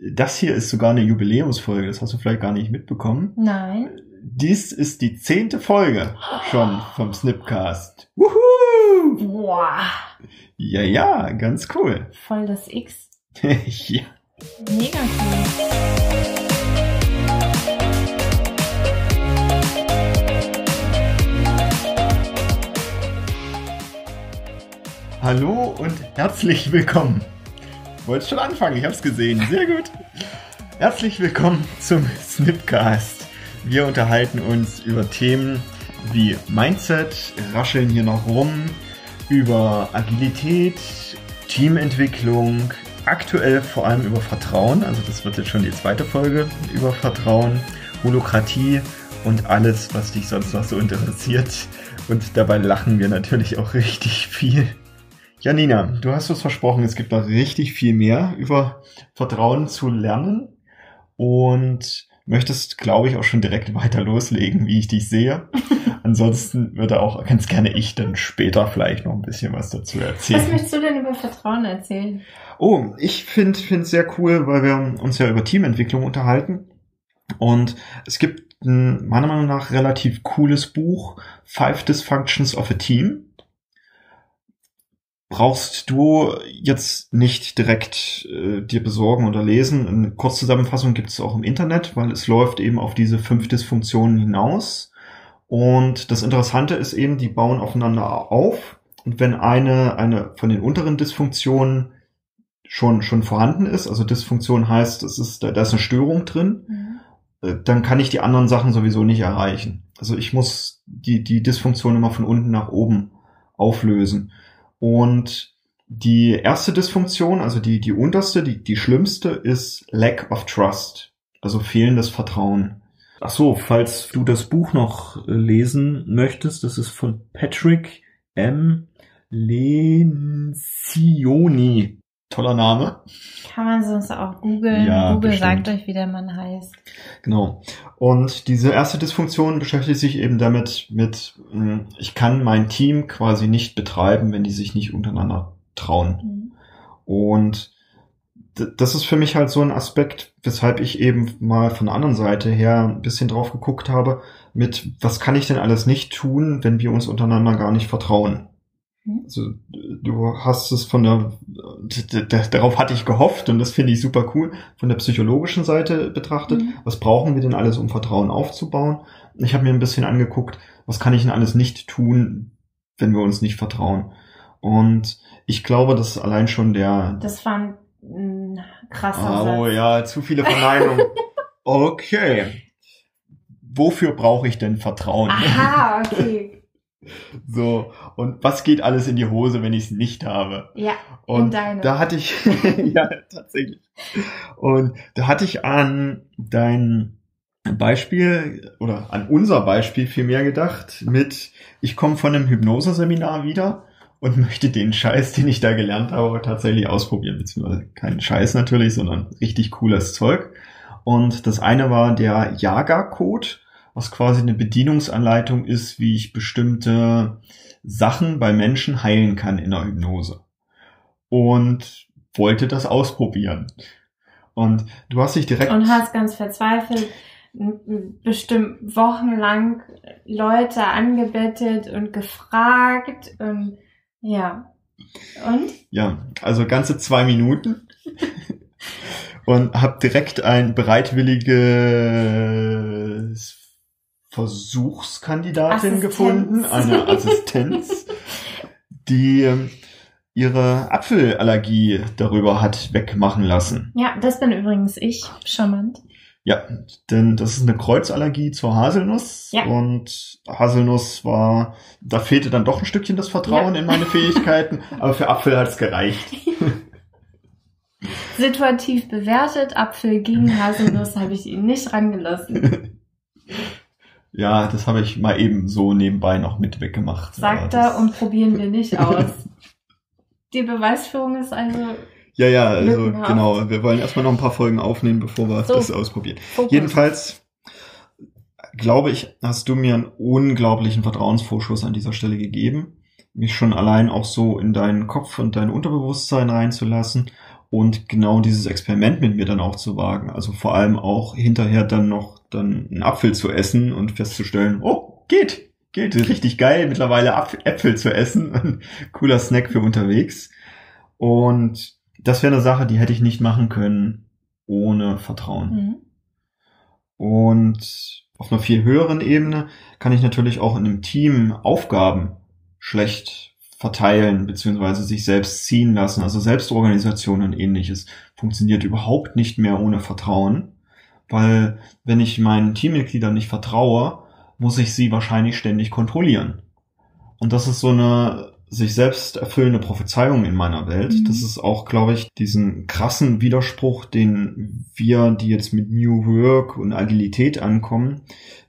Das hier ist sogar eine Jubiläumsfolge, das hast du vielleicht gar nicht mitbekommen. Nein. Dies ist die zehnte Folge schon vom Snipcast. Wuhu! Boah, Ja, ja, ganz cool. voll das X. ja. Mega cool. Hallo und herzlich willkommen. Wolltest schon anfangen, ich hab's gesehen. Sehr gut. Herzlich willkommen zum Snipcast. Wir unterhalten uns über Themen wie Mindset, rascheln hier noch rum, über Agilität, Teamentwicklung, aktuell vor allem über Vertrauen, also das wird jetzt schon die zweite Folge über Vertrauen, Holokratie und alles, was dich sonst noch so interessiert. Und dabei lachen wir natürlich auch richtig viel. Janina, du hast uns versprochen, es gibt noch richtig viel mehr über Vertrauen zu lernen und möchtest, glaube ich, auch schon direkt weiter loslegen, wie ich dich sehe. Ansonsten würde auch ganz gerne ich dann später vielleicht noch ein bisschen was dazu Was erzählen. möchtest du denn über Vertrauen erzählen? Oh, ich finde es sehr cool, weil wir uns ja über Teamentwicklung unterhalten. Und es gibt ein meiner Meinung nach relativ cooles Buch, Five Dysfunctions of a Team. Brauchst du jetzt nicht direkt äh, dir besorgen oder lesen. Eine Kurzzusammenfassung gibt es auch im Internet, weil es läuft eben auf diese fünf Dysfunktionen hinaus. Und das Interessante ist eben, die bauen aufeinander auf. Und wenn eine, eine von den unteren Dysfunktionen schon, schon vorhanden ist, also Dysfunktion heißt, es ist, da, da ist eine Störung drin, Mhm. äh, dann kann ich die anderen Sachen sowieso nicht erreichen. Also ich muss die, die Dysfunktion immer von unten nach oben auflösen. Und die erste Dysfunktion, also die, die unterste, die, die schlimmste, ist Lack of Trust. Also fehlendes Vertrauen. Ach so, falls du das Buch noch lesen möchtest, das ist von Patrick M. Lencioni. Toller Name. Kann man sonst auch googeln. Ja, Google bestimmt. sagt euch, wie der Mann heißt. Genau. Und diese erste Dysfunktion beschäftigt sich eben damit, mit, mh, ich kann mein Team quasi nicht betreiben, wenn die sich nicht untereinander trauen. Mhm. Und das ist für mich halt so ein Aspekt, weshalb ich eben mal von der anderen Seite her ein bisschen drauf geguckt habe, mit was kann ich denn alles nicht tun, wenn wir uns untereinander gar nicht vertrauen. Mhm. Also du hast es von der, darauf hatte ich gehofft und das finde ich super cool, von der psychologischen Seite betrachtet. Mhm. Was brauchen wir denn alles, um Vertrauen aufzubauen? Ich habe mir ein bisschen angeguckt, was kann ich denn alles nicht tun, wenn wir uns nicht vertrauen? Und ich glaube, das ist allein schon der. Das war ein krasser Oh Satz. ja, zu viele Verneinungen. okay. Wofür brauche ich denn Vertrauen? Aha, okay. So, und was geht alles in die Hose, wenn ich es nicht habe? Ja, Und in deine. da hatte ich, ja, tatsächlich. Und da hatte ich an dein Beispiel oder an unser Beispiel viel mehr gedacht mit, ich komme von einem Hypnoseseminar wieder und möchte den Scheiß, den ich da gelernt habe, tatsächlich ausprobieren. Beziehungsweise keinen Scheiß natürlich, sondern richtig cooles Zeug. Und das eine war der Jaga-Code, was quasi eine Bedienungsanleitung ist, wie ich bestimmte Sachen bei Menschen heilen kann in der Hypnose. Und wollte das ausprobieren. Und du hast dich direkt. Und hast ganz verzweifelt bestimmt wochenlang Leute angebettet und gefragt und ja. Und? Ja, also ganze zwei Minuten. Und habe direkt ein bereitwilliges Versuchskandidatin Assistenz. gefunden, eine Assistenz, die ähm, ihre Apfelallergie darüber hat wegmachen lassen. Ja, das bin übrigens ich. Charmant. Ja, denn das ist eine Kreuzallergie zur Haselnuss Ja. und Haselnuss war, da fehlte dann doch ein Stückchen das Vertrauen Ja. in meine Fähigkeiten, aber für Apfel hat es gereicht. Situativ bewertet, Apfel gegen Haselnuss habe ich ihn nicht rangelassen. Ja, das habe ich mal eben so nebenbei noch mit weggemacht. Sagt das, er und probieren wir nicht aus. Die Beweisführung ist also Ja, ja, also lückenhaft. genau. Wir wollen erstmal noch ein paar Folgen aufnehmen, bevor wir So. das ausprobieren. Fokus. Jedenfalls glaube ich, hast du mir einen unglaublichen Vertrauensvorschuss an dieser Stelle gegeben, mich schon allein auch so in deinen Kopf und dein Unterbewusstsein reinzulassen und genau dieses Experiment mit mir dann auch zu wagen. Also vor allem auch hinterher dann noch dann einen Apfel zu essen und festzustellen, oh, geht, geht, richtig geil, mittlerweile Äpfel zu essen. Ein cooler Snack für unterwegs. Und das wäre eine Sache, die hätte ich nicht machen können ohne Vertrauen. Mhm. Und auf einer viel höheren Ebene kann ich natürlich auch in einem Team Aufgaben schlecht verteilen beziehungsweise sich selbst ziehen lassen. Also Selbstorganisation und ähnliches funktioniert überhaupt nicht mehr ohne Vertrauen, weil wenn ich meinen Teammitgliedern nicht vertraue, muss ich sie wahrscheinlich ständig kontrollieren. Und das ist so eine sich selbst erfüllende Prophezeiung in meiner Welt. Mhm. Das ist auch, glaube ich, diesen krassen Widerspruch, den wir, die jetzt mit New Work und Agilität ankommen,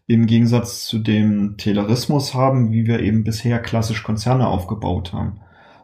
im Gegensatz zu dem Taylorismus haben, wie wir eben bisher klassisch Konzerne aufgebaut haben.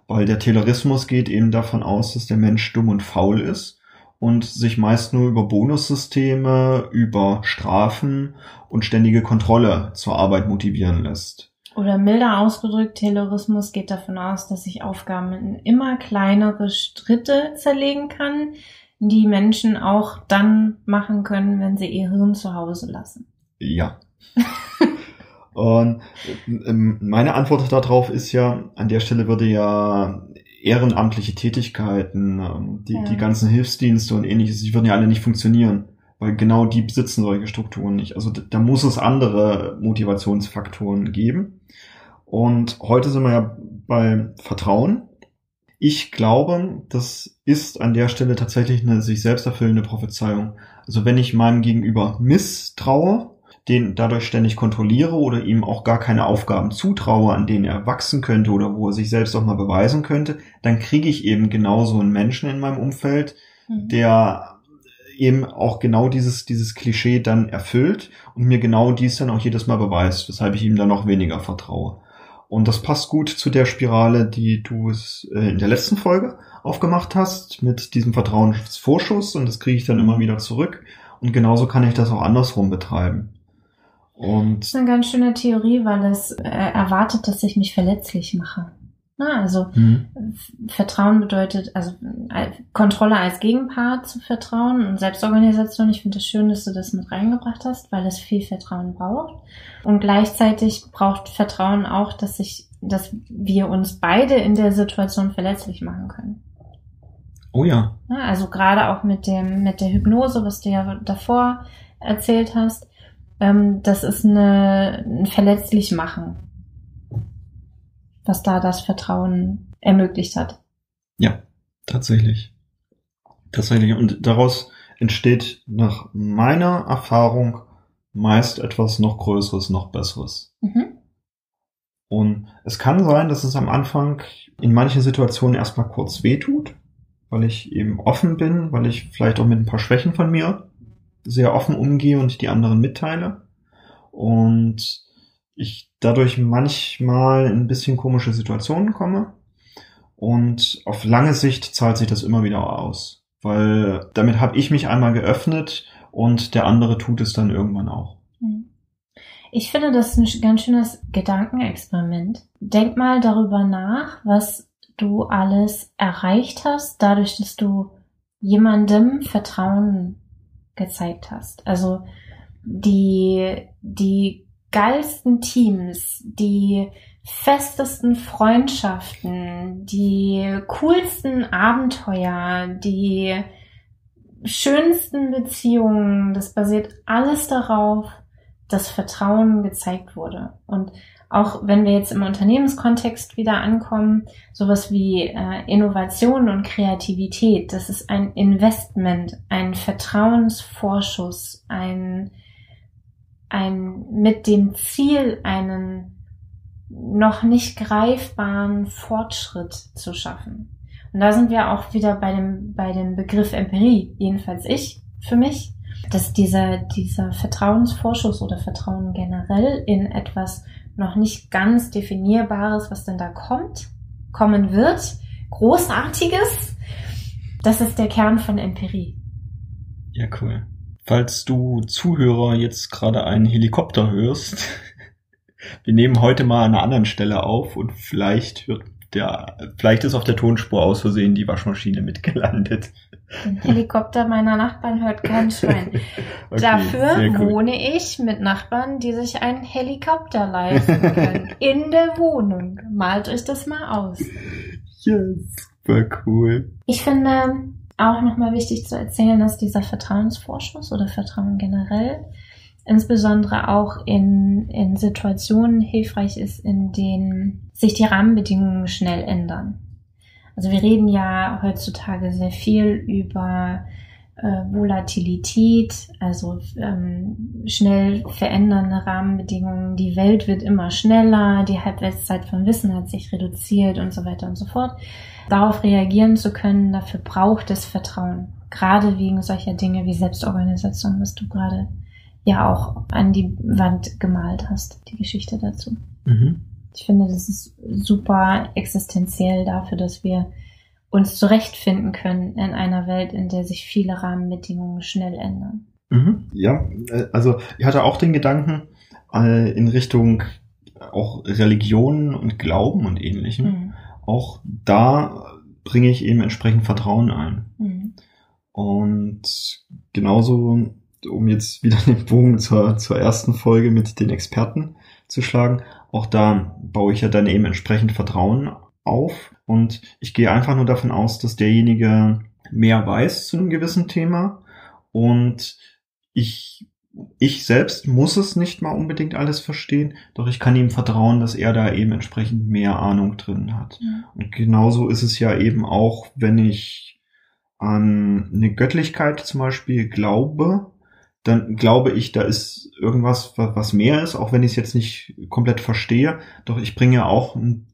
Weil der Taylorismus geht eben davon aus, dass der Mensch dumm und faul ist und sich meist nur über Bonussysteme, über Strafen und ständige Kontrolle zur Arbeit motivieren lässt. Oder milder ausgedrückt, Taylorismus geht davon aus, dass ich Aufgaben in immer kleinere Schritte zerlegen kann, die Menschen auch dann machen können, wenn sie ihr Hirn zu Hause lassen. Ja. Und ähm, meine Antwort darauf ist ja, an der Stelle würde ja ehrenamtliche Tätigkeiten, ähm, die, ja. die ganzen Hilfsdienste und ähnliches, die würden ja alle nicht funktionieren, weil genau die besitzen solche Strukturen nicht. Also da muss es andere Motivationsfaktoren geben. Und heute sind wir ja bei Vertrauen. Ich glaube, das ist an der Stelle tatsächlich eine sich selbst erfüllende Prophezeiung. Also wenn ich meinem Gegenüber misstraue, den dadurch ständig kontrolliere oder ihm auch gar keine Aufgaben zutraue, an denen er wachsen könnte oder wo er sich selbst auch mal beweisen könnte, dann kriege ich eben genauso einen Menschen in meinem Umfeld, mhm. der eben auch genau dieses, dieses Klischee dann erfüllt und mir genau dies dann auch jedes Mal beweist, weshalb ich ihm dann noch weniger vertraue. Und das passt gut zu der Spirale, die du äh, in der letzten Folge aufgemacht hast, mit diesem Vertrauensvorschuss und das kriege ich dann immer wieder zurück. Und genauso kann ich das auch andersrum betreiben. Und das ist eine ganz schöne Theorie, weil es äh, erwartet, dass ich mich verletzlich mache. Na, also mhm. Vertrauen bedeutet, also äh, Kontrolle als Gegenpart zu Vertrauen und Selbstorganisation. Ich finde es das schön, dass du das mit reingebracht hast, weil es viel Vertrauen braucht. Und gleichzeitig braucht Vertrauen auch, dass ich, dass wir uns beide in der Situation verletzlich machen können. Oh ja. Na, also gerade auch mit dem, mit der Hypnose, was du ja davor erzählt hast, ähm, das ist eine, ein verletzlich machen was da das Vertrauen ermöglicht hat. Ja, tatsächlich. Tatsächlich. Und daraus entsteht nach meiner Erfahrung meist etwas noch Größeres, noch Besseres. Mhm. Und es kann sein, dass es am Anfang in manchen Situationen erstmal kurz wehtut, weil ich eben offen bin, weil ich vielleicht auch mit ein paar Schwächen von mir sehr offen umgehe und die anderen mitteile. Und ich dadurch manchmal in ein bisschen komische Situationen komme. Und auf lange Sicht zahlt sich das immer wieder aus. Weil damit habe ich mich einmal geöffnet und der andere tut es dann irgendwann auch. Hm. Ich finde das ein ganz schönes Gedankenexperiment. Denk mal darüber nach, was du alles erreicht hast, dadurch, dass du jemandem Vertrauen gezeigt hast. Also die, die geilsten Teams, die festesten Freundschaften, die coolsten Abenteuer, die schönsten Beziehungen, das basiert alles darauf, dass Vertrauen gezeigt wurde. Und auch wenn wir jetzt im Unternehmenskontext wieder ankommen, sowas wie äh, Innovation und Kreativität, das ist ein Investment, ein Vertrauensvorschuss, ein ein, mit dem Ziel, einen noch nicht greifbaren Fortschritt zu schaffen. Und da sind wir auch wieder bei dem, bei dem Begriff Empirie, jedenfalls ich, für mich, dass dieser, dieser Vertrauensvorschuss oder Vertrauen generell in etwas noch nicht ganz definierbares, was denn da kommt, kommen wird, großartiges, das ist der Kern von Empirie. Ja, cool. Falls du Zuhörer jetzt gerade einen Helikopter hörst, wir nehmen heute mal an einer anderen Stelle auf und vielleicht hört der, vielleicht ist auf der Tonspur aus Versehen die Waschmaschine mitgelandet. Den Helikopter meiner Nachbarn hört kein Schwein. okay, Dafür wohne ich mit Nachbarn, die sich einen Helikopter leisten können. In der Wohnung. Malt euch das mal aus. Ja, super cool. Ich finde auch nochmal wichtig zu erzählen, dass dieser Vertrauensvorschuss oder Vertrauen generell insbesondere auch in, in Situationen hilfreich ist, in denen sich die Rahmenbedingungen schnell ändern. Also wir reden ja heutzutage sehr viel über äh, Volatilität, also ähm, schnell verändernde Rahmenbedingungen. Die Welt wird immer schneller, die Halbwertszeit von Wissen hat sich reduziert und so weiter und so fort. Darauf reagieren zu können, dafür braucht es Vertrauen. Gerade wegen solcher Dinge wie Selbstorganisation, was du gerade ja auch an die Wand gemalt hast, die Geschichte dazu. Mhm. Ich finde, das ist super existenziell dafür, dass wir uns zurechtfinden können in einer Welt, in der sich viele Rahmenbedingungen schnell ändern. Mhm. Ja, äh, also ich hatte auch den Gedanken äh, in Richtung auch Religionen und Glauben und ähnlichem. Mhm. Auch da bringe ich eben entsprechend Vertrauen ein. Mhm. Und genauso um jetzt wieder den Bogen zur, zur ersten Folge mit den Experten zu schlagen, auch da baue ich ja dann eben entsprechend Vertrauen auf und ich gehe einfach nur davon aus, dass derjenige mehr weiß zu einem gewissen Thema und ich ich selbst muss es nicht mal unbedingt alles verstehen, doch ich kann ihm vertrauen, dass er da eben entsprechend mehr Ahnung drin hat. Ja. Und genauso ist es ja eben auch, wenn ich an eine Göttlichkeit zum Beispiel glaube, dann glaube ich, da ist irgendwas, was mehr ist, auch wenn ich es jetzt nicht komplett verstehe. Doch ich bringe ja auch ein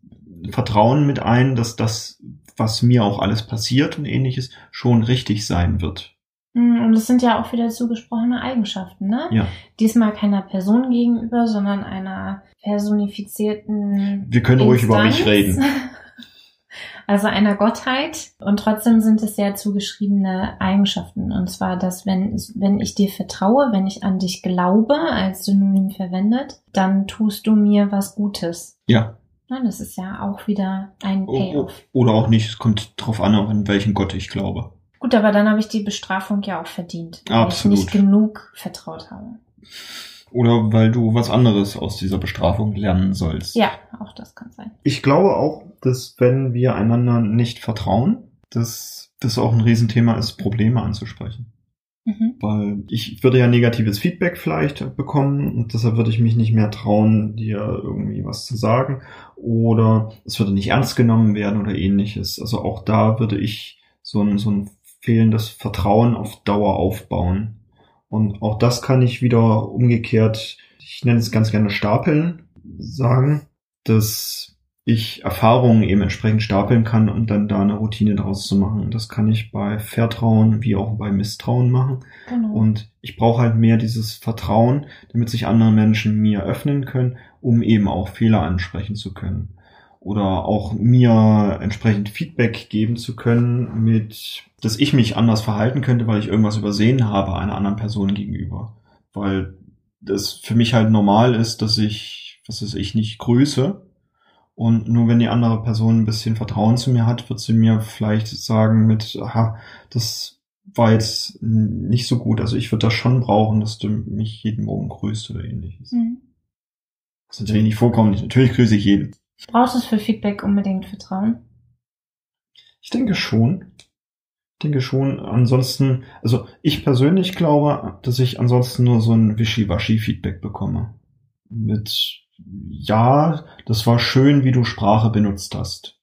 Vertrauen mit ein, dass das, was mir auch alles passiert und ähnliches, schon richtig sein wird. Hm, und es sind ja auch wieder zugesprochene Eigenschaften, ne? Ja. Diesmal keiner Person gegenüber, sondern einer personifizierten. Wir können Instanz. ruhig über mich reden. also einer Gottheit. Und trotzdem sind es ja zugeschriebene Eigenschaften. Und zwar, dass wenn, wenn ich dir vertraue, wenn ich an dich glaube, als Synonym verwendet, dann tust du mir was Gutes. Ja. Na, das ist ja auch wieder ein Payoff. Oder auch nicht. Es kommt drauf an, an welchen Gott ich glaube. Gut, aber dann habe ich die Bestrafung ja auch verdient. Weil Absolut. ich nicht genug vertraut habe. Oder weil du was anderes aus dieser Bestrafung lernen sollst. Ja, auch das kann sein. Ich glaube auch, dass wenn wir einander nicht vertrauen, dass das auch ein Riesenthema ist, Probleme anzusprechen. Mhm. Weil ich würde ja negatives Feedback vielleicht bekommen und deshalb würde ich mich nicht mehr trauen, dir irgendwie was zu sagen. Oder es würde nicht ernst genommen werden oder ähnliches. Also auch da würde ich so ein, so ein fehlendes Vertrauen auf Dauer aufbauen. Und auch das kann ich wieder umgekehrt, ich nenne es ganz gerne Stapeln, sagen, dass ich Erfahrungen eben entsprechend stapeln kann und dann da eine Routine draus zu machen. Das kann ich bei Vertrauen wie auch bei Misstrauen machen. Genau. Und ich brauche halt mehr dieses Vertrauen, damit sich andere Menschen mir öffnen können, um eben auch Fehler ansprechen zu können. Oder auch mir entsprechend Feedback geben zu können mit dass ich mich anders verhalten könnte, weil ich irgendwas übersehen habe einer anderen Person gegenüber. Weil das für mich halt normal ist, dass ich, was weiß ich, nicht grüße. Und nur wenn die andere Person ein bisschen Vertrauen zu mir hat, wird sie mir vielleicht sagen mit, aha, das war jetzt nicht so gut. Also ich würde das schon brauchen, dass du mich jeden Morgen grüßt oder ähnliches. Mhm. Das ist natürlich nicht vorkommen. Natürlich grüße ich jeden. Brauchst du für Feedback unbedingt Vertrauen? Ich denke schon denke schon. Ansonsten, also ich persönlich glaube, dass ich ansonsten nur so ein Wischiwaschi-Feedback bekomme. Mit, ja, das war schön, wie du Sprache benutzt hast.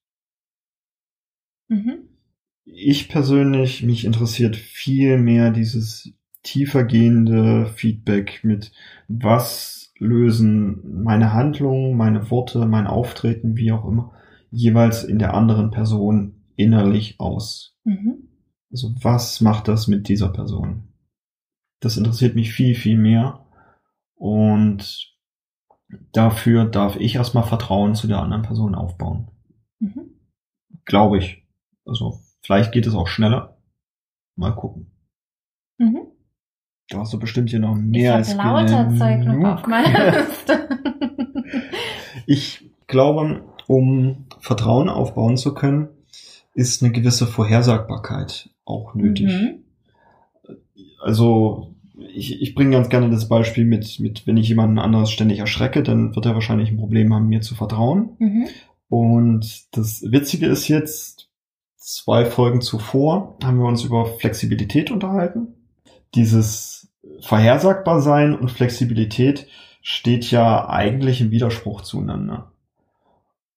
Mhm. Ich persönlich, mich interessiert viel mehr dieses tiefergehende Feedback mit, was lösen meine Handlungen, meine Worte, mein Auftreten, wie auch immer, jeweils in der anderen Person innerlich aus. Mhm. Also was macht das mit dieser Person? Das interessiert mich viel, viel mehr. Und dafür darf ich erstmal Vertrauen zu der anderen Person aufbauen. Mhm. Glaube ich. Also vielleicht geht es auch schneller. Mal gucken. Mhm. Da hast du bestimmt hier noch mehr ich als lauter Zeug noch auf meiner Liste. ich glaube, um Vertrauen aufbauen zu können, ist eine gewisse Vorhersagbarkeit auch nötig. Mhm. Also ich, ich bringe ganz gerne das Beispiel mit, mit, wenn ich jemanden anderes ständig erschrecke, dann wird er wahrscheinlich ein Problem haben, mir zu vertrauen. Mhm. Und das Witzige ist jetzt, zwei Folgen zuvor haben wir uns über Flexibilität unterhalten. Dieses vorhersagbar sein und Flexibilität steht ja eigentlich im Widerspruch zueinander.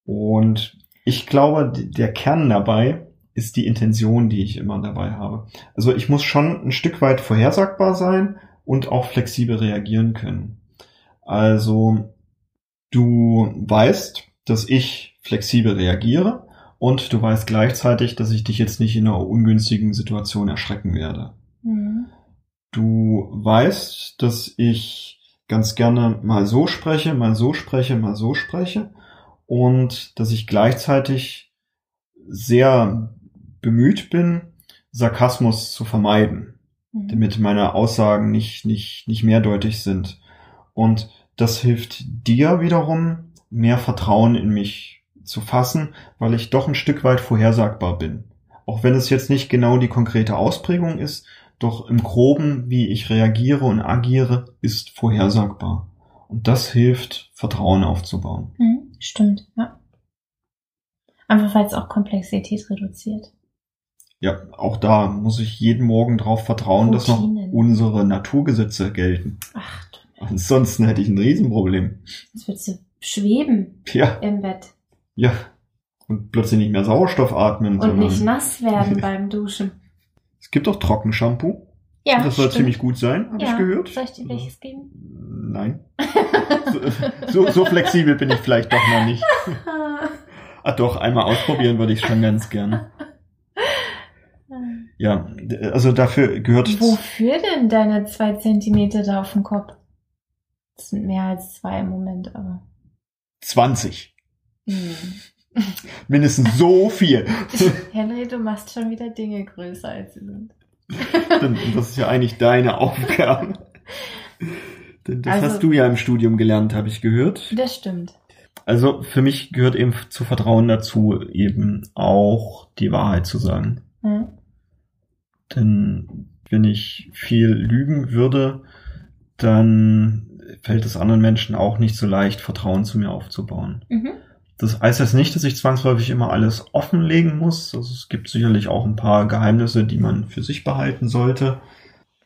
Und ich glaube, der Kern dabei ist die Intention, die ich immer dabei habe. Also ich muss schon ein Stück weit vorhersagbar sein und auch flexibel reagieren können. Also du weißt, dass ich flexibel reagiere und du weißt gleichzeitig, dass ich dich jetzt nicht in einer ungünstigen Situation erschrecken werde. Mhm. Du weißt, dass ich ganz gerne mal so spreche, mal so spreche, mal so spreche und dass ich gleichzeitig sehr bemüht bin, Sarkasmus zu vermeiden, Mhm. damit meine Aussagen nicht, nicht, nicht mehrdeutig sind. Und das hilft dir wiederum, mehr Vertrauen in mich zu fassen, weil ich doch ein Stück weit vorhersagbar bin. Auch wenn es jetzt nicht genau die konkrete Ausprägung ist, doch im groben, wie ich reagiere und agiere, ist vorhersagbar. Und das hilft, Vertrauen aufzubauen. Mhm. Stimmt, ja. Einfach weil es auch Komplexität reduziert. Ja, auch da muss ich jeden Morgen darauf vertrauen, dass noch Routinen. unsere Naturgesetze gelten. Ach, du, Ansonsten hätte ich ein Riesenproblem. jetzt würdest du schweben Ja, im Bett ja. Und plötzlich nicht mehr Sauerstoff atmen, und nicht nass werden beim Duschen. Es gibt auch Trockenshampoo. Ja, das soll stimmt. ziemlich gut sein, habe ja. ich gehört. Soll ich dir welches geben? Nein. So, so, so flexibel bin ich vielleicht doch noch nicht. Ah doch, einmal ausprobieren würde ich schon ganz gerne. Ja, also dafür gehört Wofür denn deine zwei Zentimeter da auf dem Kopf? Das sind mehr als zwei im Moment, aber. 20. Hm. Mindestens so viel. Henry, du machst schon wieder Dinge größer als sie sind. Das ist ja eigentlich deine Aufgabe. Denn das Also- hast du ja im Studium gelernt, habe ich gehört. Das stimmt. Also für mich gehört eben zu Vertrauen dazu, eben auch die Wahrheit zu sagen. Hm? Denn wenn ich viel lügen würde, dann fällt es anderen Menschen auch nicht so leicht, Vertrauen zu mir aufzubauen. Mhm. Das heißt jetzt nicht, dass ich zwangsläufig immer alles offenlegen muss. Also es gibt sicherlich auch ein paar Geheimnisse, die man für sich behalten sollte.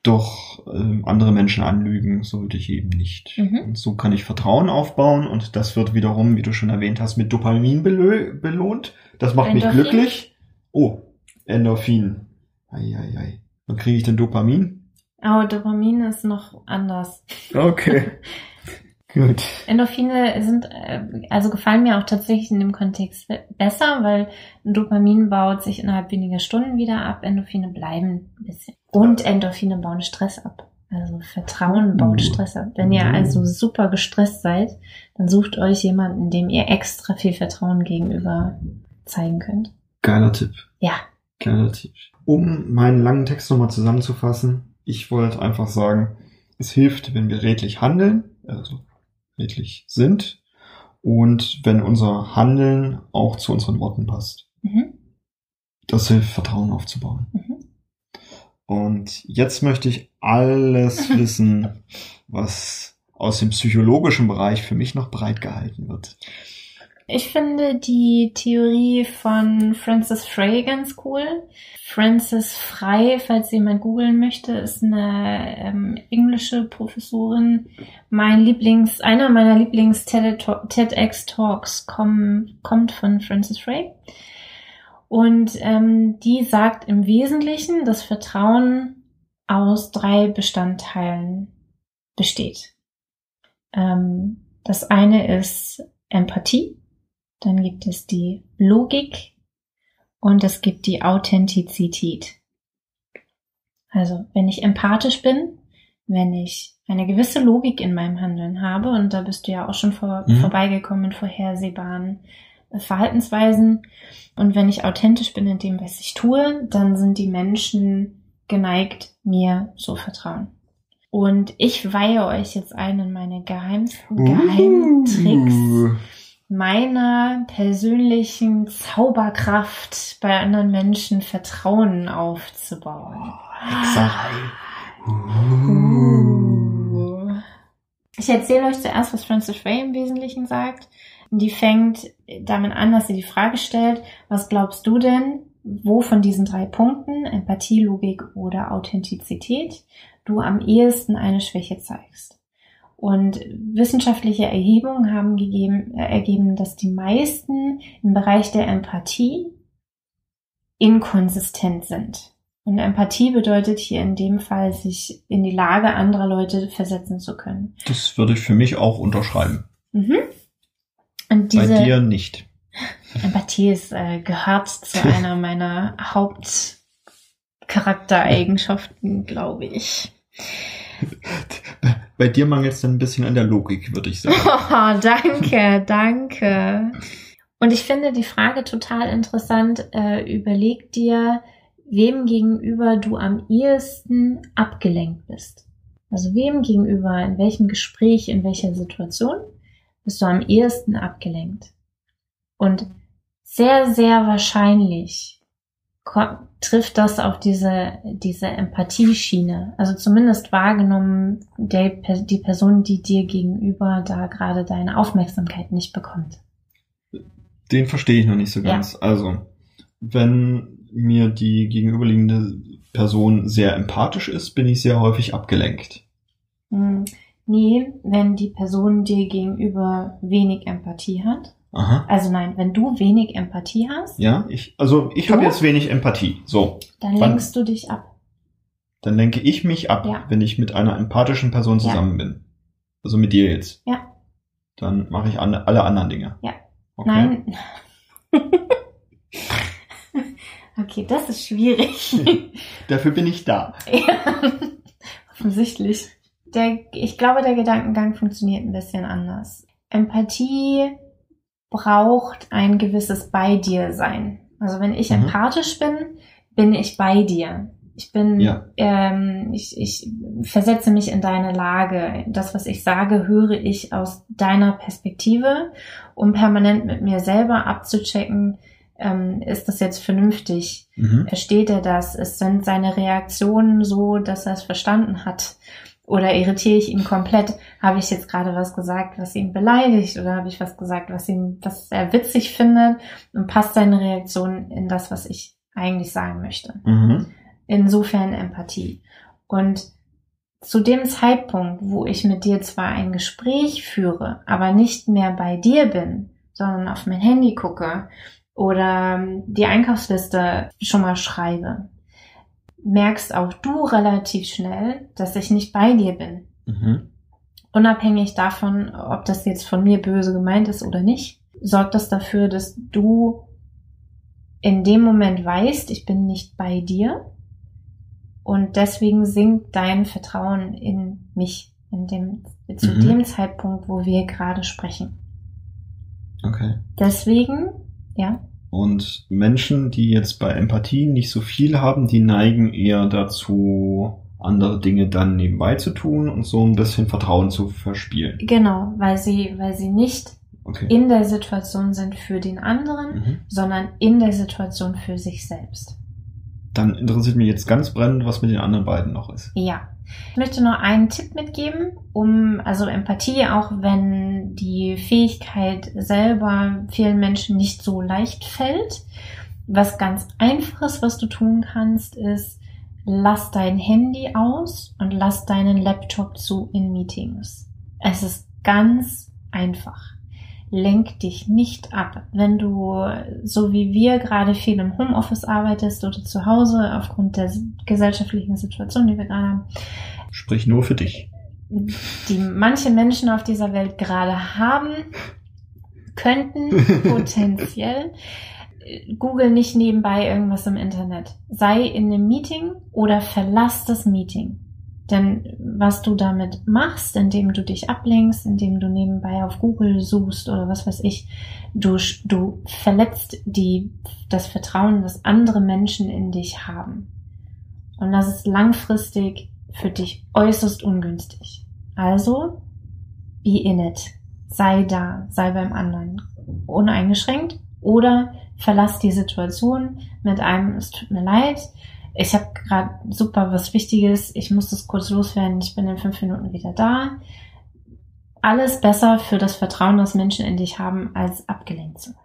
Doch ähm, andere Menschen anlügen sollte ich eben nicht. Mhm. Und so kann ich Vertrauen aufbauen und das wird wiederum, wie du schon erwähnt hast, mit Dopamin belohnt. Das macht mich Endorphin? glücklich. Oh, Endorphin. Eieiei. Wann kriege ich denn Dopamin? Aber Dopamin ist noch anders. Okay. Gut. Endorphine sind, äh, also gefallen mir auch tatsächlich in dem Kontext be- besser, weil Dopamin baut sich innerhalb weniger Stunden wieder ab, Endorphine bleiben ein bisschen. Und Endorphine bauen Stress ab. Also Vertrauen baut Uh. Stress ab. Wenn ihr Uh. also super gestresst seid, dann sucht euch jemanden, dem ihr extra viel Vertrauen gegenüber zeigen könnt. Geiler Tipp. Ja. Geiler Tipp. Um meinen langen Text nochmal zusammenzufassen, ich wollte einfach sagen, es hilft, wenn wir redlich handeln, also redlich sind, und wenn unser Handeln auch zu unseren Worten passt. Mhm. Das hilft, Vertrauen aufzubauen. Mhm. Und jetzt möchte ich alles wissen, was aus dem psychologischen Bereich für mich noch breit gehalten wird. Ich finde die Theorie von Francis Frey ganz cool. Francis Frey, falls jemand googeln möchte, ist eine ähm, englische Professorin. Mein Lieblings, einer meiner Lieblings TEDx Talks kommt von Francis Frey. Und ähm, die sagt im Wesentlichen, dass Vertrauen aus drei Bestandteilen besteht. Ähm, das eine ist Empathie, dann gibt es die Logik und es gibt die Authentizität. Also, wenn ich empathisch bin, wenn ich eine gewisse Logik in meinem Handeln habe, und da bist du ja auch schon vor, Mhm. vorbeigekommen in vorhersehbaren Verhaltensweisen, und wenn ich authentisch bin in dem, was ich tue, dann sind die Menschen geneigt, mir zu vertrauen. Und ich weihe euch jetzt ein in meine geheimsten Geheimtricks. Uh, meiner persönlichen Zauberkraft bei anderen Menschen Vertrauen aufzubauen. Hexerei. Uh. Ich erzähle euch zuerst, was Francis Ray im Wesentlichen sagt. Die fängt damit an, dass sie die Frage stellt, was glaubst du denn, wo von diesen drei Punkten, Empathie, Logik oder Authentizität, du am ehesten eine Schwäche zeigst? Und wissenschaftliche Erhebungen haben gegeben, äh, ergeben, dass die meisten im Bereich der Empathie inkonsistent sind. Und Empathie bedeutet hier in dem Fall, sich in die Lage anderer Leute versetzen zu können. Das würde ich für mich auch unterschreiben. Mhm. Und diese Bei dir nicht. Empathie ist, äh, gehört zu einer meiner Hauptcharaktereigenschaften, glaube ich. Bei dir mangelt es dann ein bisschen an der Logik, würde ich sagen. Oh, danke, danke. Und ich finde die Frage total interessant. Äh, überleg dir, wem gegenüber du am ehesten abgelenkt bist. Also wem gegenüber, in welchem Gespräch, in welcher Situation bist du am ehesten abgelenkt. Und sehr, sehr wahrscheinlich trifft das auf diese, diese Empathieschiene. Also zumindest wahrgenommen der, die Person, die dir gegenüber da gerade deine Aufmerksamkeit nicht bekommt. Den verstehe ich noch nicht so ganz. Also, wenn mir die gegenüberliegende Person sehr empathisch ist, bin ich sehr häufig abgelenkt. Hm, Nee, wenn die Person dir gegenüber wenig Empathie hat. Aha. Also nein, wenn du wenig Empathie hast, Ja, ich, also ich habe jetzt wenig Empathie. So, dann Wann- lenkst du dich ab. dann lenke ich mich ab, Ja. wenn ich mit einer empathischen Person Ja. zusammen bin. Also mit dir jetzt. Ja. Dann mache ich an, alle anderen Dinge. Ja. Okay. Nein. okay, das ist schwierig. Dafür bin ich da. ja, offensichtlich. Der, ich glaube, der Gedankengang funktioniert ein bisschen anders. Empathie braucht ein gewisses bei dir sein. Also wenn ich Mhm. empathisch bin, bin ich bei dir. Ich bin, Ja. ähm, ich, ich versetze mich in deine Lage. Das, was ich sage, höre ich aus deiner Perspektive, um permanent mit mir selber abzuchecken, ähm, ist das jetzt vernünftig? Mhm. Versteht er das? Es sind seine Reaktionen so, dass er es verstanden hat? Oder irritiere ich ihn komplett? Habe ich jetzt gerade was gesagt, was ihn beleidigt? Oder habe ich was gesagt, was ihn, was er witzig findet? Und passt seine Reaktion in das, was ich eigentlich sagen möchte? Mhm. Insofern Empathie. Und zu dem Zeitpunkt, wo ich mit dir zwar ein Gespräch führe, aber nicht mehr bei dir bin, sondern auf mein Handy gucke oder ähm, die Einkaufsliste schon mal schreibe, merkst auch du relativ schnell, dass ich nicht bei dir bin. Mhm. Unabhängig davon, ob das jetzt von mir böse gemeint ist oder nicht, sorgt das dafür, dass du in dem Moment weißt, ich bin nicht bei dir und deswegen sinkt dein Vertrauen in mich in dem, zu Mhm. dem Zeitpunkt, wo wir gerade sprechen. Okay. Deswegen, ja, Und Menschen, die jetzt bei Empathie nicht so viel haben, die neigen eher dazu, andere Dinge dann nebenbei zu tun und so ein bisschen Vertrauen zu verspielen. genau, weil sie, weil sie nicht Okay. in der Situation sind für den anderen, Mhm. sondern in der Situation für sich selbst. Dann interessiert mich jetzt ganz brennend, was mit den anderen beiden noch ist. Ja. Ich möchte noch einen Tipp mitgeben, um, also Empathie, auch wenn die Fähigkeit selber vielen Menschen nicht so leicht fällt. Was ganz einfaches, was du tun kannst, ist, lass dein Handy aus und lass deinen Laptop zu in Meetings. Es ist ganz einfach. Lenk dich nicht ab. Wenn du, so wie wir, gerade viel im Homeoffice arbeitest oder zu Hause aufgrund der gesellschaftlichen Situation, die wir gerade haben, Sprich nur für dich. die manche Menschen auf dieser Welt gerade haben, könnten potenziell. Google nicht nebenbei irgendwas im Internet. Sei in einem Meeting oder verlass das Meeting. Denn was du damit machst, indem du dich ablenkst, indem du nebenbei auf Google suchst oder was weiß ich, du, du verletzt die, das Vertrauen, das andere Menschen in dich haben. Und das ist langfristig für dich äußerst ungünstig. Also, be in it. Sei da, sei beim anderen. uneingeschränkt oder verlass die Situation mit einem, es tut mir leid, ich habe gerade super was Wichtiges, ich muss das kurz loswerden, ich bin in fünf Minuten wieder da. Alles besser für das Vertrauen, das Menschen in dich haben, als abgelenkt zu sein.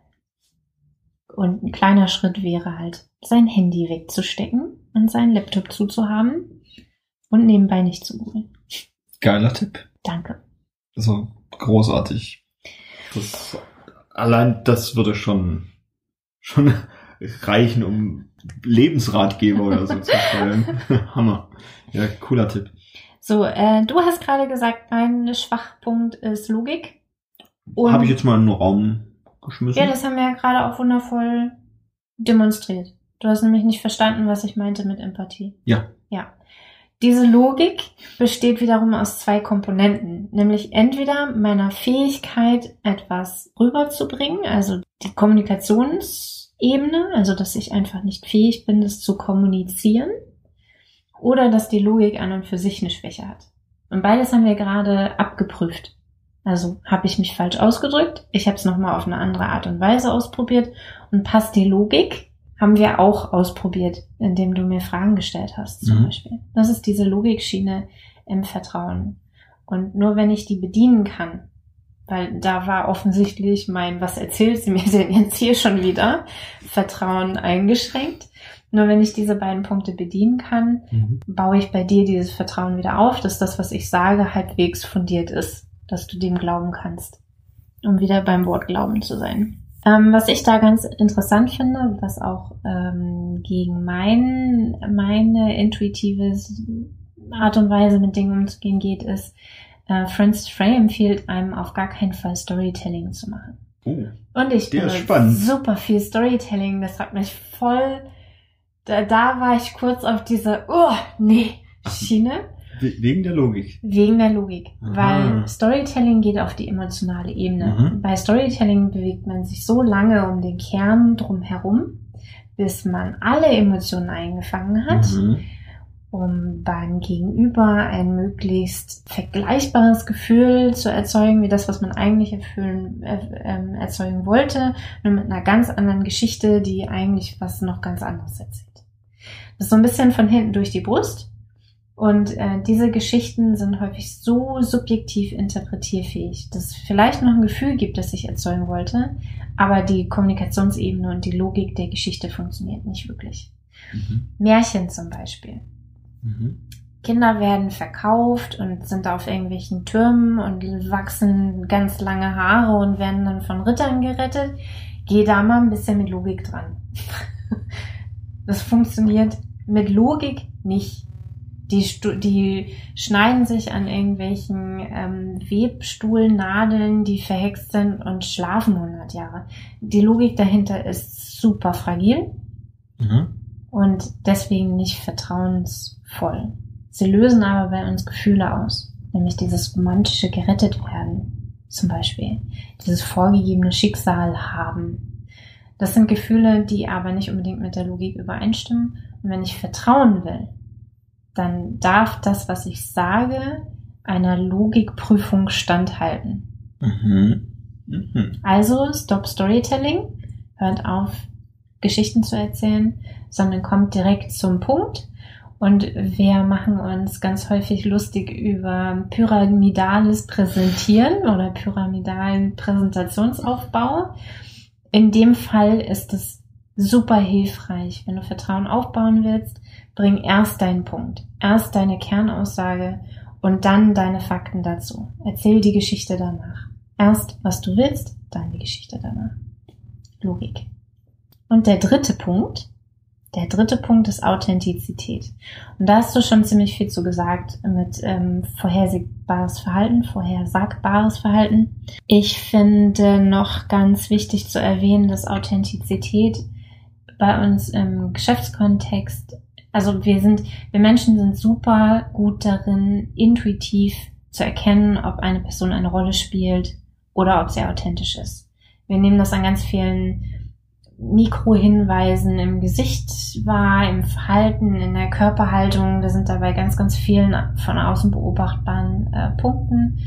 Und ein kleiner Schritt wäre halt, sein Handy wegzustecken und seinen Laptop zuzuhaben und nebenbei nicht zu googeln. Geiler Tipp. Danke. Also großartig. Das, allein das würde schon, schon reichen, um Lebensratgeber oder so zu schreiben. Hammer. Ja, cooler Tipp. So, äh, du hast gerade gesagt, mein Schwachpunkt ist Logik. Habe ich jetzt mal in den Raum geschmissen? Ja, das haben wir ja gerade auch wundervoll demonstriert. Du hast nämlich nicht verstanden, was ich meinte mit Empathie. Ja. Ja. Diese Logik besteht wiederum aus zwei Komponenten, nämlich entweder meiner Fähigkeit, etwas rüberzubringen, also die Kommunikationsebene, also dass ich einfach nicht fähig bin, das zu kommunizieren, oder dass die Logik an und für sich eine Schwäche hat. Und beides haben wir gerade abgeprüft. Also habe ich mich falsch ausgedrückt, ich habe es nochmal auf eine andere Art und Weise ausprobiert und passt die Logik haben wir auch ausprobiert, indem du mir Fragen gestellt hast, zum mhm. Beispiel. Das ist diese Logikschiene im Vertrauen. Und nur wenn ich die bedienen kann, weil da war offensichtlich mein, was erzählt sie mir denn jetzt hier schon wieder, Vertrauen eingeschränkt. Nur wenn ich diese beiden Punkte bedienen kann, mhm. baue ich bei dir dieses Vertrauen wieder auf, dass das, was ich sage, halbwegs fundiert ist, dass du dem glauben kannst, um wieder beim Wort Glauben zu sein. Ähm, was ich da ganz interessant finde, was auch ähm, gegen mein, meine intuitive Art und Weise mit Dingen umzugehen geht, ist, äh, Francis Frey empfiehlt einem auf gar keinen Fall Storytelling zu machen. Oh, und ich bin super viel Storytelling. Das hat mich voll, da, da war ich kurz auf dieser, oh, nee, Schiene. Wegen der Logik. Wegen der Logik. Aha. Weil Storytelling geht auf die emotionale Ebene. Mhm. Bei Storytelling bewegt man sich so lange um den Kern drumherum, bis man alle Emotionen eingefangen hat, mhm. Um beim Gegenüber ein möglichst vergleichbares Gefühl zu erzeugen, wie das, was man eigentlich erfüllen, äh, erzeugen wollte, nur mit einer ganz anderen Geschichte, die eigentlich was noch ganz anderes erzählt. Das ist so ein bisschen von hinten durch die Brust und äh, diese Geschichten sind häufig so subjektiv interpretierfähig, dass es vielleicht noch ein Gefühl gibt, das ich erzeugen wollte, aber die Kommunikationsebene und die Logik der Geschichte funktioniert nicht wirklich. Mhm. Märchen zum Beispiel. Mhm. Kinder werden verkauft und sind auf irgendwelchen Türmen und wachsen ganz lange Haare und werden dann von Rittern gerettet. Geh da mal ein bisschen mit Logik dran. das funktioniert mit Logik nicht. Die, die schneiden sich an irgendwelchen ähm, Webstuhlnadeln, die verhext sind und schlafen 100 Jahre. Die Logik dahinter ist super fragil mhm. Und deswegen nicht vertrauensvoll. Sie lösen aber bei uns Gefühle aus, nämlich dieses romantische gerettet werden, zum Beispiel, dieses vorgegebene Schicksal haben. Das sind Gefühle, die aber nicht unbedingt mit der Logik übereinstimmen. Und wenn ich vertrauen will, dann darf das, was ich sage, einer Logikprüfung standhalten. Mhm. Mhm. Also Stop Storytelling, hört auf, Geschichten zu erzählen, sondern kommt direkt zum Punkt. Und wir machen uns ganz häufig lustig über pyramidales Präsentieren oder pyramidalen Präsentationsaufbau. In dem Fall ist es super hilfreich, wenn du Vertrauen aufbauen willst, Bring erst deinen Punkt, erst deine Kernaussage und dann deine Fakten dazu. Erzähl die Geschichte danach. Erst, was du willst, dann die Geschichte danach. Logik. Und der dritte Punkt, der dritte Punkt ist Authentizität. Und da hast du schon ziemlich viel zu gesagt mit ähm, vorhersehbares Verhalten, vorhersagbares Verhalten. Ich finde noch ganz wichtig zu erwähnen, dass Authentizität bei uns im Geschäftskontext also wir sind, wir Menschen sind super gut darin, intuitiv zu erkennen, ob eine Person eine Rolle spielt oder ob sie authentisch ist. Wir nehmen das an ganz vielen Mikrohinweisen im Gesicht wahr, im Verhalten, in der Körperhaltung. Wir sind dabei ganz, ganz vielen von außen beobachtbaren äh, Punkten.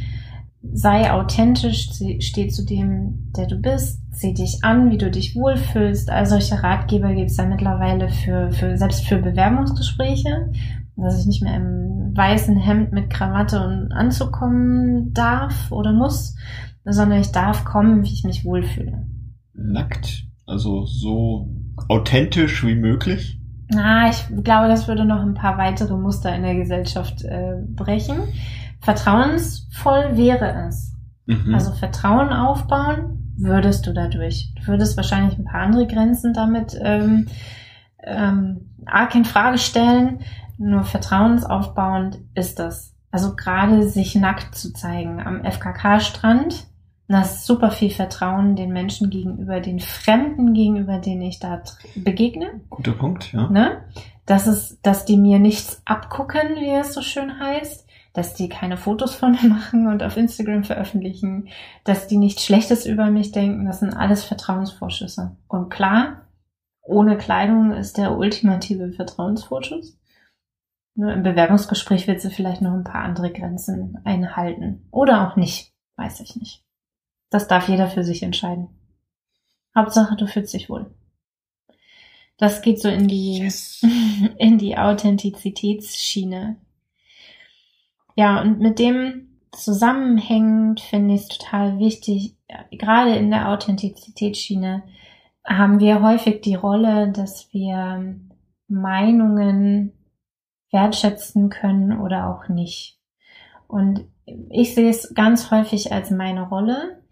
sei authentisch, steh zu dem, der du bist, zieh dich an, wie du dich wohlfühlst. All solche Ratgeber gibt es ja mittlerweile für, für, selbst für Bewerbungsgespräche, dass ich nicht mehr im weißen Hemd mit Krawatte und Anzug kommen darf oder muss, sondern ich darf kommen, wie ich mich wohlfühle. Nackt, also so authentisch wie möglich? Na, ich glaube, das würde noch ein paar weitere Muster in der Gesellschaft äh, brechen. Vertrauensvoll wäre es. Mhm. Also Vertrauen aufbauen würdest du dadurch. Du würdest wahrscheinlich ein paar andere Grenzen damit ähm, ähm, arg in Frage stellen. Nur vertrauensaufbauend ist das. Also gerade sich nackt zu zeigen am FKK-Strand, das ist super viel Vertrauen den Menschen gegenüber, den Fremden gegenüber, denen ich da begegne. Guter Punkt, ja. Ne? Das ist, dass die mir nichts abgucken, wie es so schön heißt dass die keine Fotos von mir machen und auf Instagram veröffentlichen, dass die nichts Schlechtes über mich denken. Das sind alles Vertrauensvorschüsse. Und klar, ohne Kleidung ist der ultimative Vertrauensvorschuss. Nur im Bewerbungsgespräch wird sie vielleicht noch ein paar andere Grenzen einhalten. Oder auch nicht. Weiß ich nicht. Das darf jeder für sich entscheiden. Hauptsache, du fühlst dich wohl. Das geht so in die, yes. in die Authentizitätsschiene. Ja, und mit dem zusammenhängend finde ich es total wichtig, gerade in der Authentizitätsschiene haben wir häufig die Rolle, dass wir Meinungen wertschätzen können oder auch nicht. Und ich sehe es ganz häufig als meine Rolle,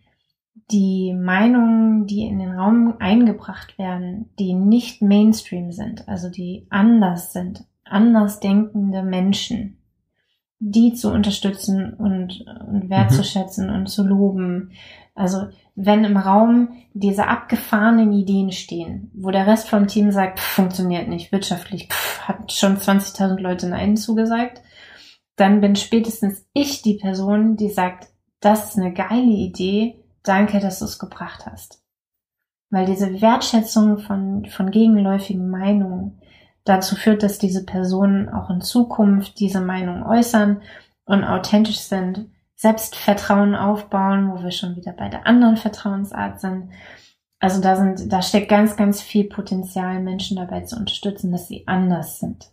die Meinungen, die in den Raum eingebracht werden, die nicht Mainstream sind, also die anders sind, anders denkende Menschen, die zu unterstützen und, und wertzuschätzen mhm. und zu loben. Also wenn im Raum diese abgefahrenen Ideen stehen, wo der Rest vom Team sagt, pff, funktioniert nicht, wirtschaftlich, pff, hat schon 20.000 Leute Nein zugesagt, dann bin spätestens ich die Person, die sagt, das ist eine geile Idee, danke, dass du es gebracht hast. Weil diese Wertschätzung von, von gegenläufigen Meinungen, dazu führt, dass diese Personen auch in Zukunft diese Meinung äußern und authentisch sind, Selbstvertrauen aufbauen, wo wir schon wieder bei der anderen Vertrauensart sind. Also da sind, da steckt ganz, ganz viel Potenzial, Menschen dabei zu unterstützen, dass sie anders sind.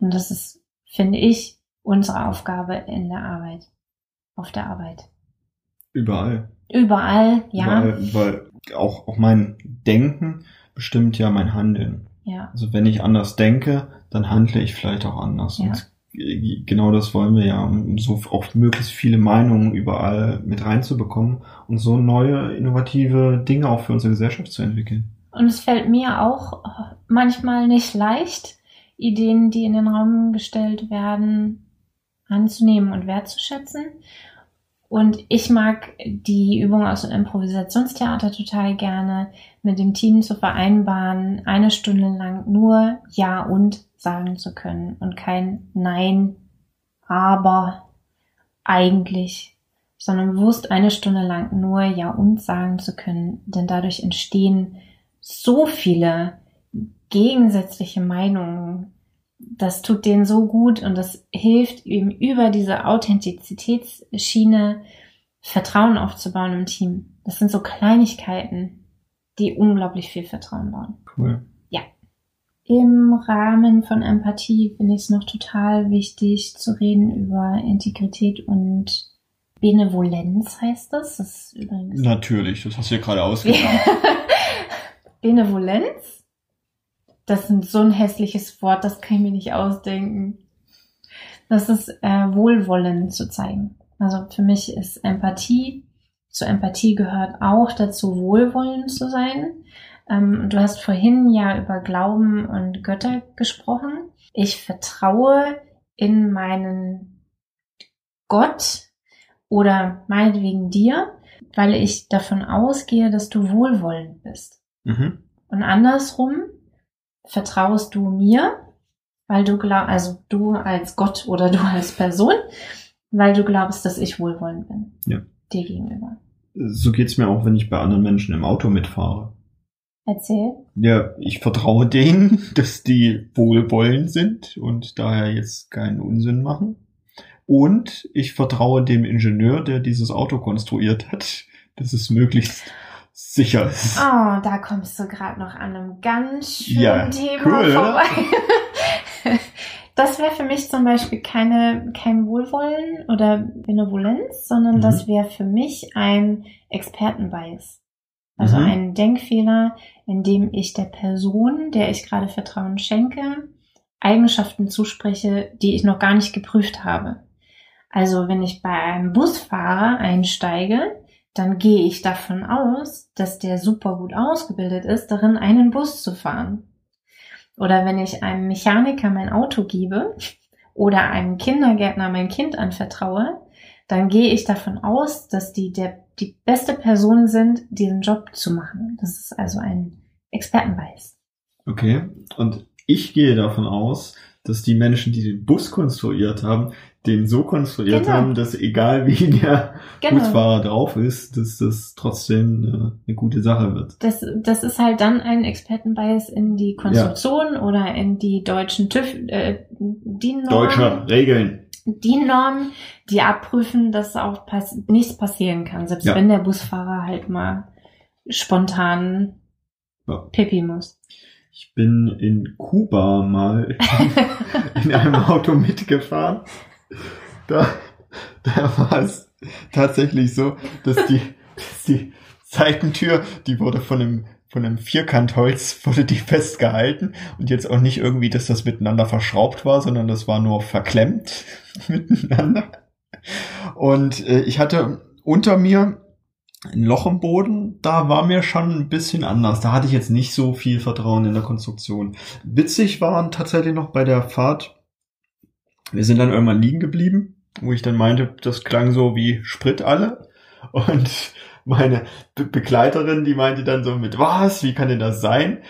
Und das ist, finde ich, unsere Aufgabe in der Arbeit, auf der Arbeit. Überall. Überall, ja. Überall, weil auch, auch mein Denken bestimmt ja mein Handeln. Ja. Also wenn ich anders denke, dann handle ich vielleicht auch anders. Ja. Und genau das wollen wir ja, um so auch möglichst viele Meinungen überall mit reinzubekommen und so neue, innovative Dinge auch für unsere Gesellschaft zu entwickeln. Und es fällt mir auch manchmal nicht leicht, Ideen, die in den Raum gestellt werden, anzunehmen und wertzuschätzen. Und ich mag die Übung aus dem Improvisationstheater total gerne, mit dem Team zu vereinbaren, eine Stunde lang nur Ja und sagen zu können und kein Nein, aber eigentlich, sondern bewusst eine Stunde lang nur Ja und sagen zu können, denn dadurch entstehen so viele gegensätzliche Meinungen, das tut denen so gut und das hilft ihm über diese Authentizitätsschiene Vertrauen aufzubauen im Team. Das sind so Kleinigkeiten, die unglaublich viel Vertrauen bauen. Cool. Ja. Im Rahmen von Empathie finde ich es noch total wichtig zu reden über Integrität und Benevolenz heißt das. das ist übrigens Natürlich, das hast du ja gerade ausgedacht. Benevolenz das ist so ein hässliches Wort, das kann ich mir nicht ausdenken. Das ist äh, Wohlwollen zu zeigen. Also für mich ist Empathie, zur Empathie gehört auch dazu, Wohlwollen zu sein. Ähm, du hast vorhin ja über Glauben und Götter gesprochen. Ich vertraue in meinen Gott oder meinetwegen dir, weil ich davon ausgehe, dass du wohlwollend bist. Mhm. Und andersrum, vertraust du mir, weil du glaubst, also du als Gott oder du als Person, weil du glaubst, dass ich wohlwollend bin. Ja. Dir gegenüber. So geht's mir auch, wenn ich bei anderen Menschen im Auto mitfahre. Erzähl. Ja, ich vertraue denen, dass die wohlwollend sind und daher jetzt keinen Unsinn machen. Und ich vertraue dem Ingenieur, der dieses Auto konstruiert hat, dass es möglichst sicher ist. Oh, da kommst du gerade noch an einem ganz schönen Ja, Thema cool, vorbei. Das wäre für mich zum Beispiel keine, kein Wohlwollen oder Benevolenz, sondern Mhm. das wäre für mich ein Expertenbias. Also Mhm. ein Denkfehler, in dem ich der Person, der ich gerade Vertrauen schenke, Eigenschaften zuspreche, die ich noch gar nicht geprüft habe. Also wenn ich bei einem Busfahrer einsteige, dann gehe ich davon aus, dass der super gut ausgebildet ist, darin einen Bus zu fahren. Oder wenn ich einem Mechaniker mein Auto gebe oder einem Kindergärtner mein Kind anvertraue, dann gehe ich davon aus, dass die der, die beste Person sind, diesen Job zu machen. Das ist also ein Expertenbeis. Okay. Und ich gehe davon aus, dass die Menschen, die den Bus konstruiert haben, den so konstruiert Genau. haben, dass egal wie der Genau. Busfahrer drauf ist, dass das trotzdem eine, eine gute Sache wird. Das, das ist halt dann ein Expertenbias in die Konstruktion oder in die deutschen TÜV, äh, die Normen. Deutsche Regeln. die Normen, die abprüfen, dass auch pass nichts passieren kann, selbst Ja. wenn der Busfahrer halt mal spontan Ja. pipi muss. Ich bin in Kuba mal in einem Auto mitgefahren. Da, da war es tatsächlich so, dass die, dass die Seitentür, die wurde von einem, von einem Vierkantholz, wurde die festgehalten und jetzt auch nicht irgendwie, dass das miteinander verschraubt war, sondern das war nur verklemmt miteinander. Und äh, ich hatte unter mir ein Loch im Boden, da war mir schon ein bisschen anders. Da hatte ich jetzt nicht so viel Vertrauen in der Konstruktion. Witzig waren tatsächlich noch bei der Fahrt, wir sind dann irgendwann liegen geblieben, wo ich dann meinte, das klang so wie Sprit alle. Und meine Be Begleiterin, die meinte dann so mit, was, wie kann denn das sein?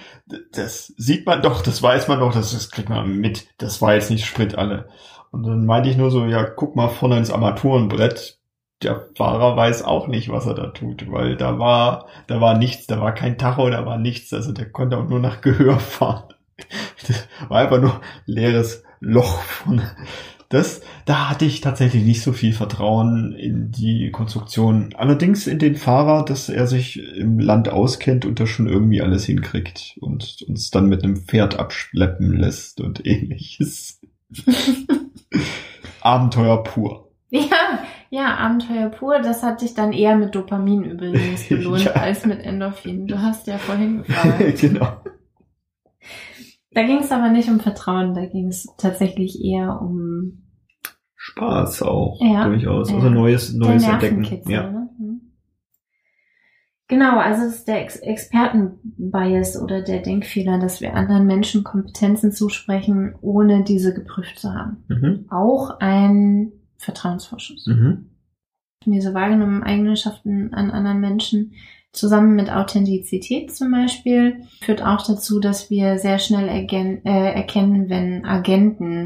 Das sieht man doch, das weiß man doch, das, das kriegt man mit, das war jetzt nicht Sprit alle. Und dann meinte ich nur so, ja, guck mal vorne ins Armaturenbrett. Der Fahrer weiß auch nicht, was er da tut, weil da war, da war nichts, da war kein Tacho, da war nichts, also der konnte auch nur nach Gehör fahren. Das war einfach nur leeres Loch von, das, da hatte ich tatsächlich nicht so viel Vertrauen in die Konstruktion. Allerdings in den Fahrer, dass er sich im Land auskennt und das schon irgendwie alles hinkriegt und uns dann mit einem Pferd abschleppen lässt und ähnliches. Abenteuer pur. Ja, ja, Abenteuer pur, das hat dich dann eher mit Dopamin übrigens belohnt Ja. als mit Endorphin. Du hast ja vorhin gefragt. genau. Da ging es aber nicht um Vertrauen, da ging es tatsächlich eher um Spaß auch, Ja, durchaus. ja. Also neues, neues Entdecken. Ja. Ne? Hm. Genau, also es ist der Ex Expertenbias oder der Denkfehler, dass wir anderen Menschen Kompetenzen zusprechen, ohne diese geprüft zu haben. Mhm. Auch ein Vertrauensvorschuss. Mhm. Diese wahrgenommenen Eigenschaften an anderen Menschen zusammen mit Authentizität zum Beispiel führt auch dazu, dass wir sehr schnell ergen- äh, erkennen, wenn Agenten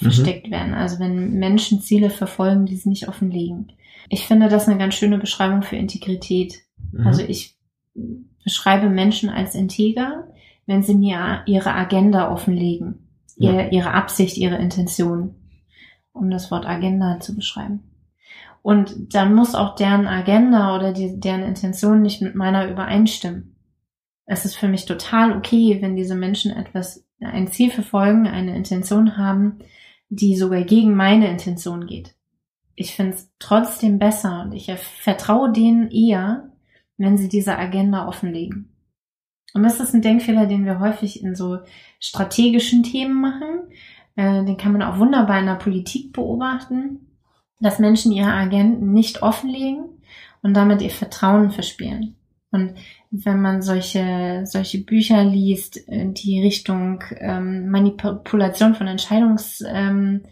Mhm. versteckt werden. Also wenn Menschen Ziele verfolgen, die sie nicht offenlegen. Ich finde das eine ganz schöne Beschreibung für Integrität. Mhm. Also ich beschreibe Menschen als integer, wenn sie mir ihre Agenda offenlegen, Ja. ihr, ihre Absicht, ihre Intention, um das Wort Agenda zu beschreiben. Und dann muss auch deren Agenda oder die, deren Intention nicht mit meiner übereinstimmen. Es ist für mich total okay, wenn diese Menschen etwas, ein Ziel verfolgen, eine Intention haben, die sogar gegen meine Intention geht. Ich finde es trotzdem besser und ich vertraue denen eher, wenn sie diese Agenda offenlegen. Und das ist ein Denkfehler, den wir häufig in so strategischen Themen machen. Äh, den kann man auch wunderbar in der Politik beobachten, dass Menschen ihre Agenten nicht offenlegen und damit ihr Vertrauen verspielen. Und wenn man solche, solche Bücher liest, äh, die Richtung ähm, Manipulation von Entscheidungstheorien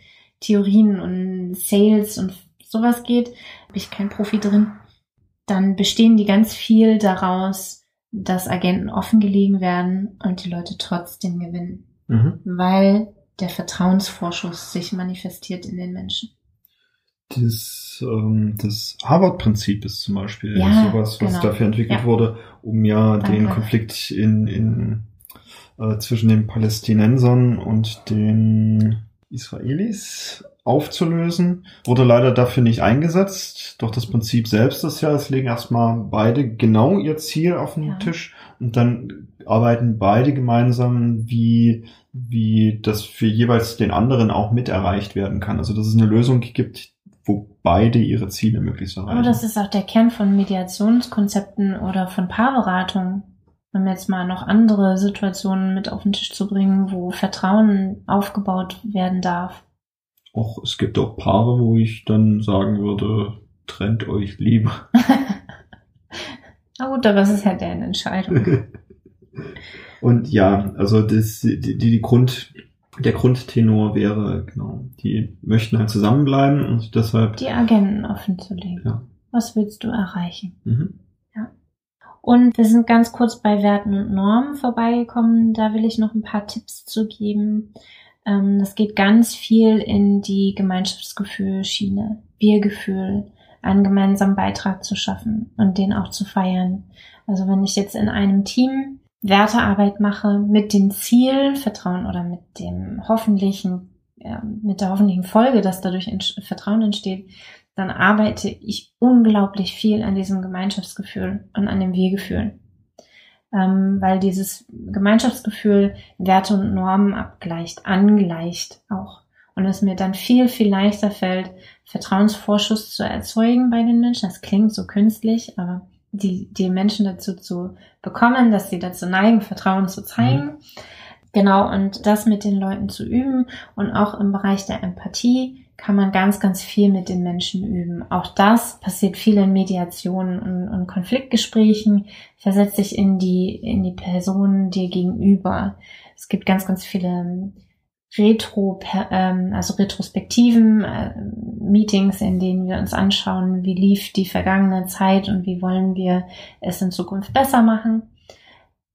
ähm, und Sales und sowas geht, habe ich kein Profi drin, dann bestehen die ganz viel daraus, dass Agenten offengelegen werden und die Leute trotzdem gewinnen, Mhm. weil der Vertrauensvorschuss sich manifestiert in den Menschen. Das, ähm, das Harvard-Prinzip ist zum Beispiel Ja, sowas, was genau. dafür entwickelt Ja. wurde, um ja Danke. den Konflikt in, in äh, zwischen den Palästinensern und den Israelis aufzulösen. Wurde leider dafür nicht eingesetzt. Doch das Prinzip selbst ist ja, es legen erstmal beide genau ihr Ziel auf den Ja. Tisch und dann arbeiten beide gemeinsam, wie, wie das für jeweils den anderen auch mit erreicht werden kann. Also dass es eine Lösung gibt, wo beide ihre Ziele möglichst erreichen. Aber das ist auch der Kern von Mediationskonzepten oder von Paarberatungen. Um jetzt mal noch andere Situationen mit auf den Tisch zu bringen, wo Vertrauen aufgebaut werden darf. auch, es gibt auch Paare, wo ich dann sagen würde, trennt euch lieber. Na gut, aber es ist ja deren Entscheidung. Und ja, also das, die, die Grund, der Grundtenor wäre, genau, die möchten halt zusammenbleiben und deshalb, Die Agenten offen zu legen. Ja. Was willst du erreichen? mhm. Und wir sind ganz kurz bei Werten und Normen vorbeigekommen. Da will ich noch ein paar Tipps zu geben. Ähm, das geht ganz viel in die Gemeinschaftsgefühl-Schiene. Wir-Gefühl, einen gemeinsamen Beitrag zu schaffen und den auch zu feiern. Also wenn ich jetzt in einem Team Wertearbeit mache mit dem Ziel, Vertrauen oder mit dem hoffentlichen, ja, mit der hoffentlichen Folge, dass dadurch ent Vertrauen entsteht, dann arbeite ich unglaublich viel an diesem Gemeinschaftsgefühl und an dem Wir-Gefühl. Ähm, weil dieses Gemeinschaftsgefühl Werte und Normen abgleicht, angleicht auch. Und es mir dann viel, viel leichter fällt, Vertrauensvorschuss zu erzeugen bei den Menschen. Das klingt so künstlich, aber die, die Menschen dazu zu bekommen, dass sie dazu neigen, Vertrauen zu zeigen. Genau, und das mit den Leuten zu üben und auch im Bereich der Empathie kann man ganz, ganz viel mit den Menschen üben. Auch das passiert viel in Mediationen und, und Konfliktgesprächen. Versetzt sich in die, in die Person dir gegenüber. Es gibt ganz, ganz viele Retro, ähm, also Retrospektiven, äh, Meetings, in denen wir uns anschauen, wie lief die vergangene Zeit und wie wollen wir es in Zukunft besser machen,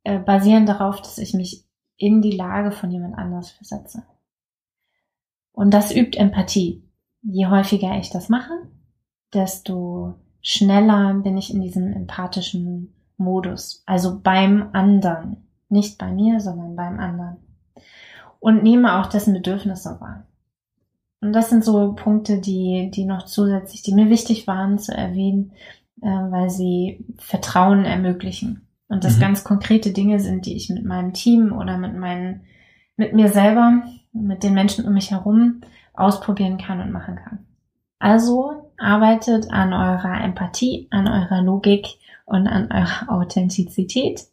äh, basieren darauf, dass ich mich in die Lage von jemand anders versetze. Und das übt Empathie. Je häufiger ich das mache, desto schneller bin ich in diesem empathischen Modus. Also beim anderen. Nicht bei mir, sondern beim anderen. Und nehme auch dessen Bedürfnisse wahr. Und das sind so Punkte, die, die noch zusätzlich, die mir wichtig waren zu erwähnen, äh, weil sie Vertrauen ermöglichen. Und das Mhm. ganz konkrete Dinge sind, die ich mit meinem Team oder mit meinen, mit mir selber, mit den Menschen um mich herum ausprobieren kann und machen kann. Also arbeitet an eurer Empathie, an eurer Logik und an eurer Authentizität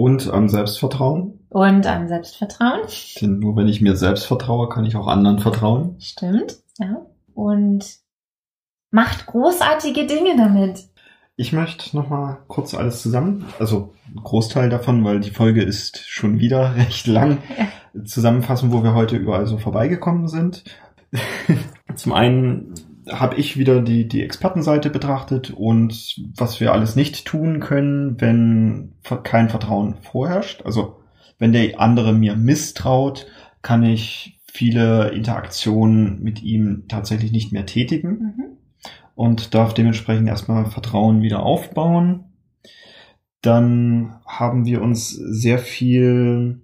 Und am Selbstvertrauen. und am Selbstvertrauen. Denn nur wenn ich mir selbst vertraue, kann ich auch anderen vertrauen. Stimmt, ja. Und macht großartige Dinge damit. Ich möchte nochmal kurz alles zusammen, also ein Großteil davon, weil die Folge ist schon wieder recht lang, zusammenfassen, wo wir heute überall so vorbeigekommen sind. Zum einen habe ich wieder die, die Expertenseite betrachtet und was wir alles nicht tun können, wenn kein Vertrauen vorherrscht. Also wenn der andere mir misstraut, kann ich viele Interaktionen mit ihm tatsächlich nicht mehr tätigen Mhm. und darf dementsprechend erstmal Vertrauen wieder aufbauen. Dann haben wir uns sehr viel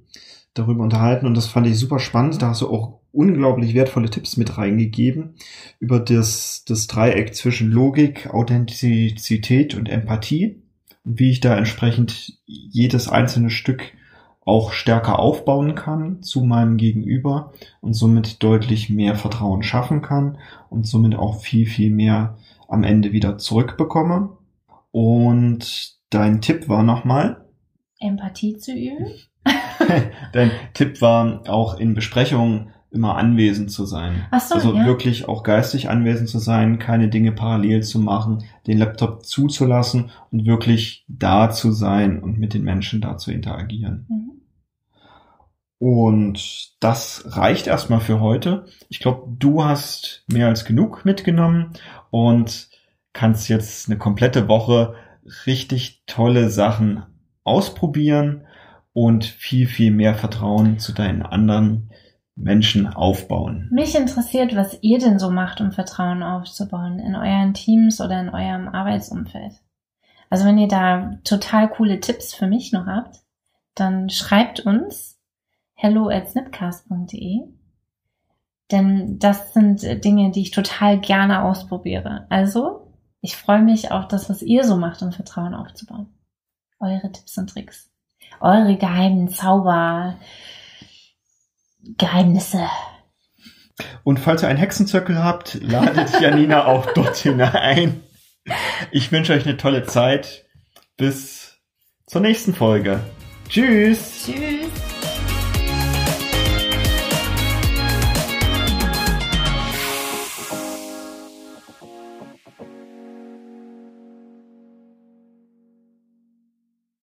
darüber unterhalten und das fand ich super spannend. Da hast du auch unglaublich wertvolle Tipps mit reingegeben über das, das Dreieck zwischen Logik, Authentizität und Empathie und wie ich da entsprechend jedes einzelne Stück auch stärker aufbauen kann zu meinem Gegenüber und somit deutlich mehr Vertrauen schaffen kann und somit auch viel, viel mehr am Ende wieder zurückbekomme. Und dein Tipp war nochmal, Empathie zu üben. dein Tipp war auch in Besprechungen immer anwesend zu sein. Ach so, also ja. wirklich auch geistig anwesend zu sein, keine Dinge parallel zu machen, den Laptop zuzulassen und wirklich da zu sein und mit den Menschen da zu interagieren. Mhm. Und das reicht erstmal für heute. Ich glaube, du hast mehr als genug mitgenommen und kannst jetzt eine komplette Woche richtig tolle Sachen ausprobieren und viel, viel mehr Vertrauen zu deinen anderen Menschen aufbauen. Mich interessiert, was ihr denn so macht, um Vertrauen aufzubauen in euren Teams oder in eurem Arbeitsumfeld. Also wenn ihr da total coole Tipps für mich noch habt, dann schreibt uns hello at snipcast.de Denn das sind Dinge, die ich total gerne ausprobiere. Also, ich freue mich auf das, was ihr so macht, um Vertrauen aufzubauen. Eure Tipps und Tricks. Eure geheimen Zauber, Geheimnisse. Und falls ihr einen Hexenzirkel habt, ladet Janina auch dorthin ein. Ich wünsche euch eine tolle Zeit. Bis zur nächsten Folge. Tschüss. Tschüss.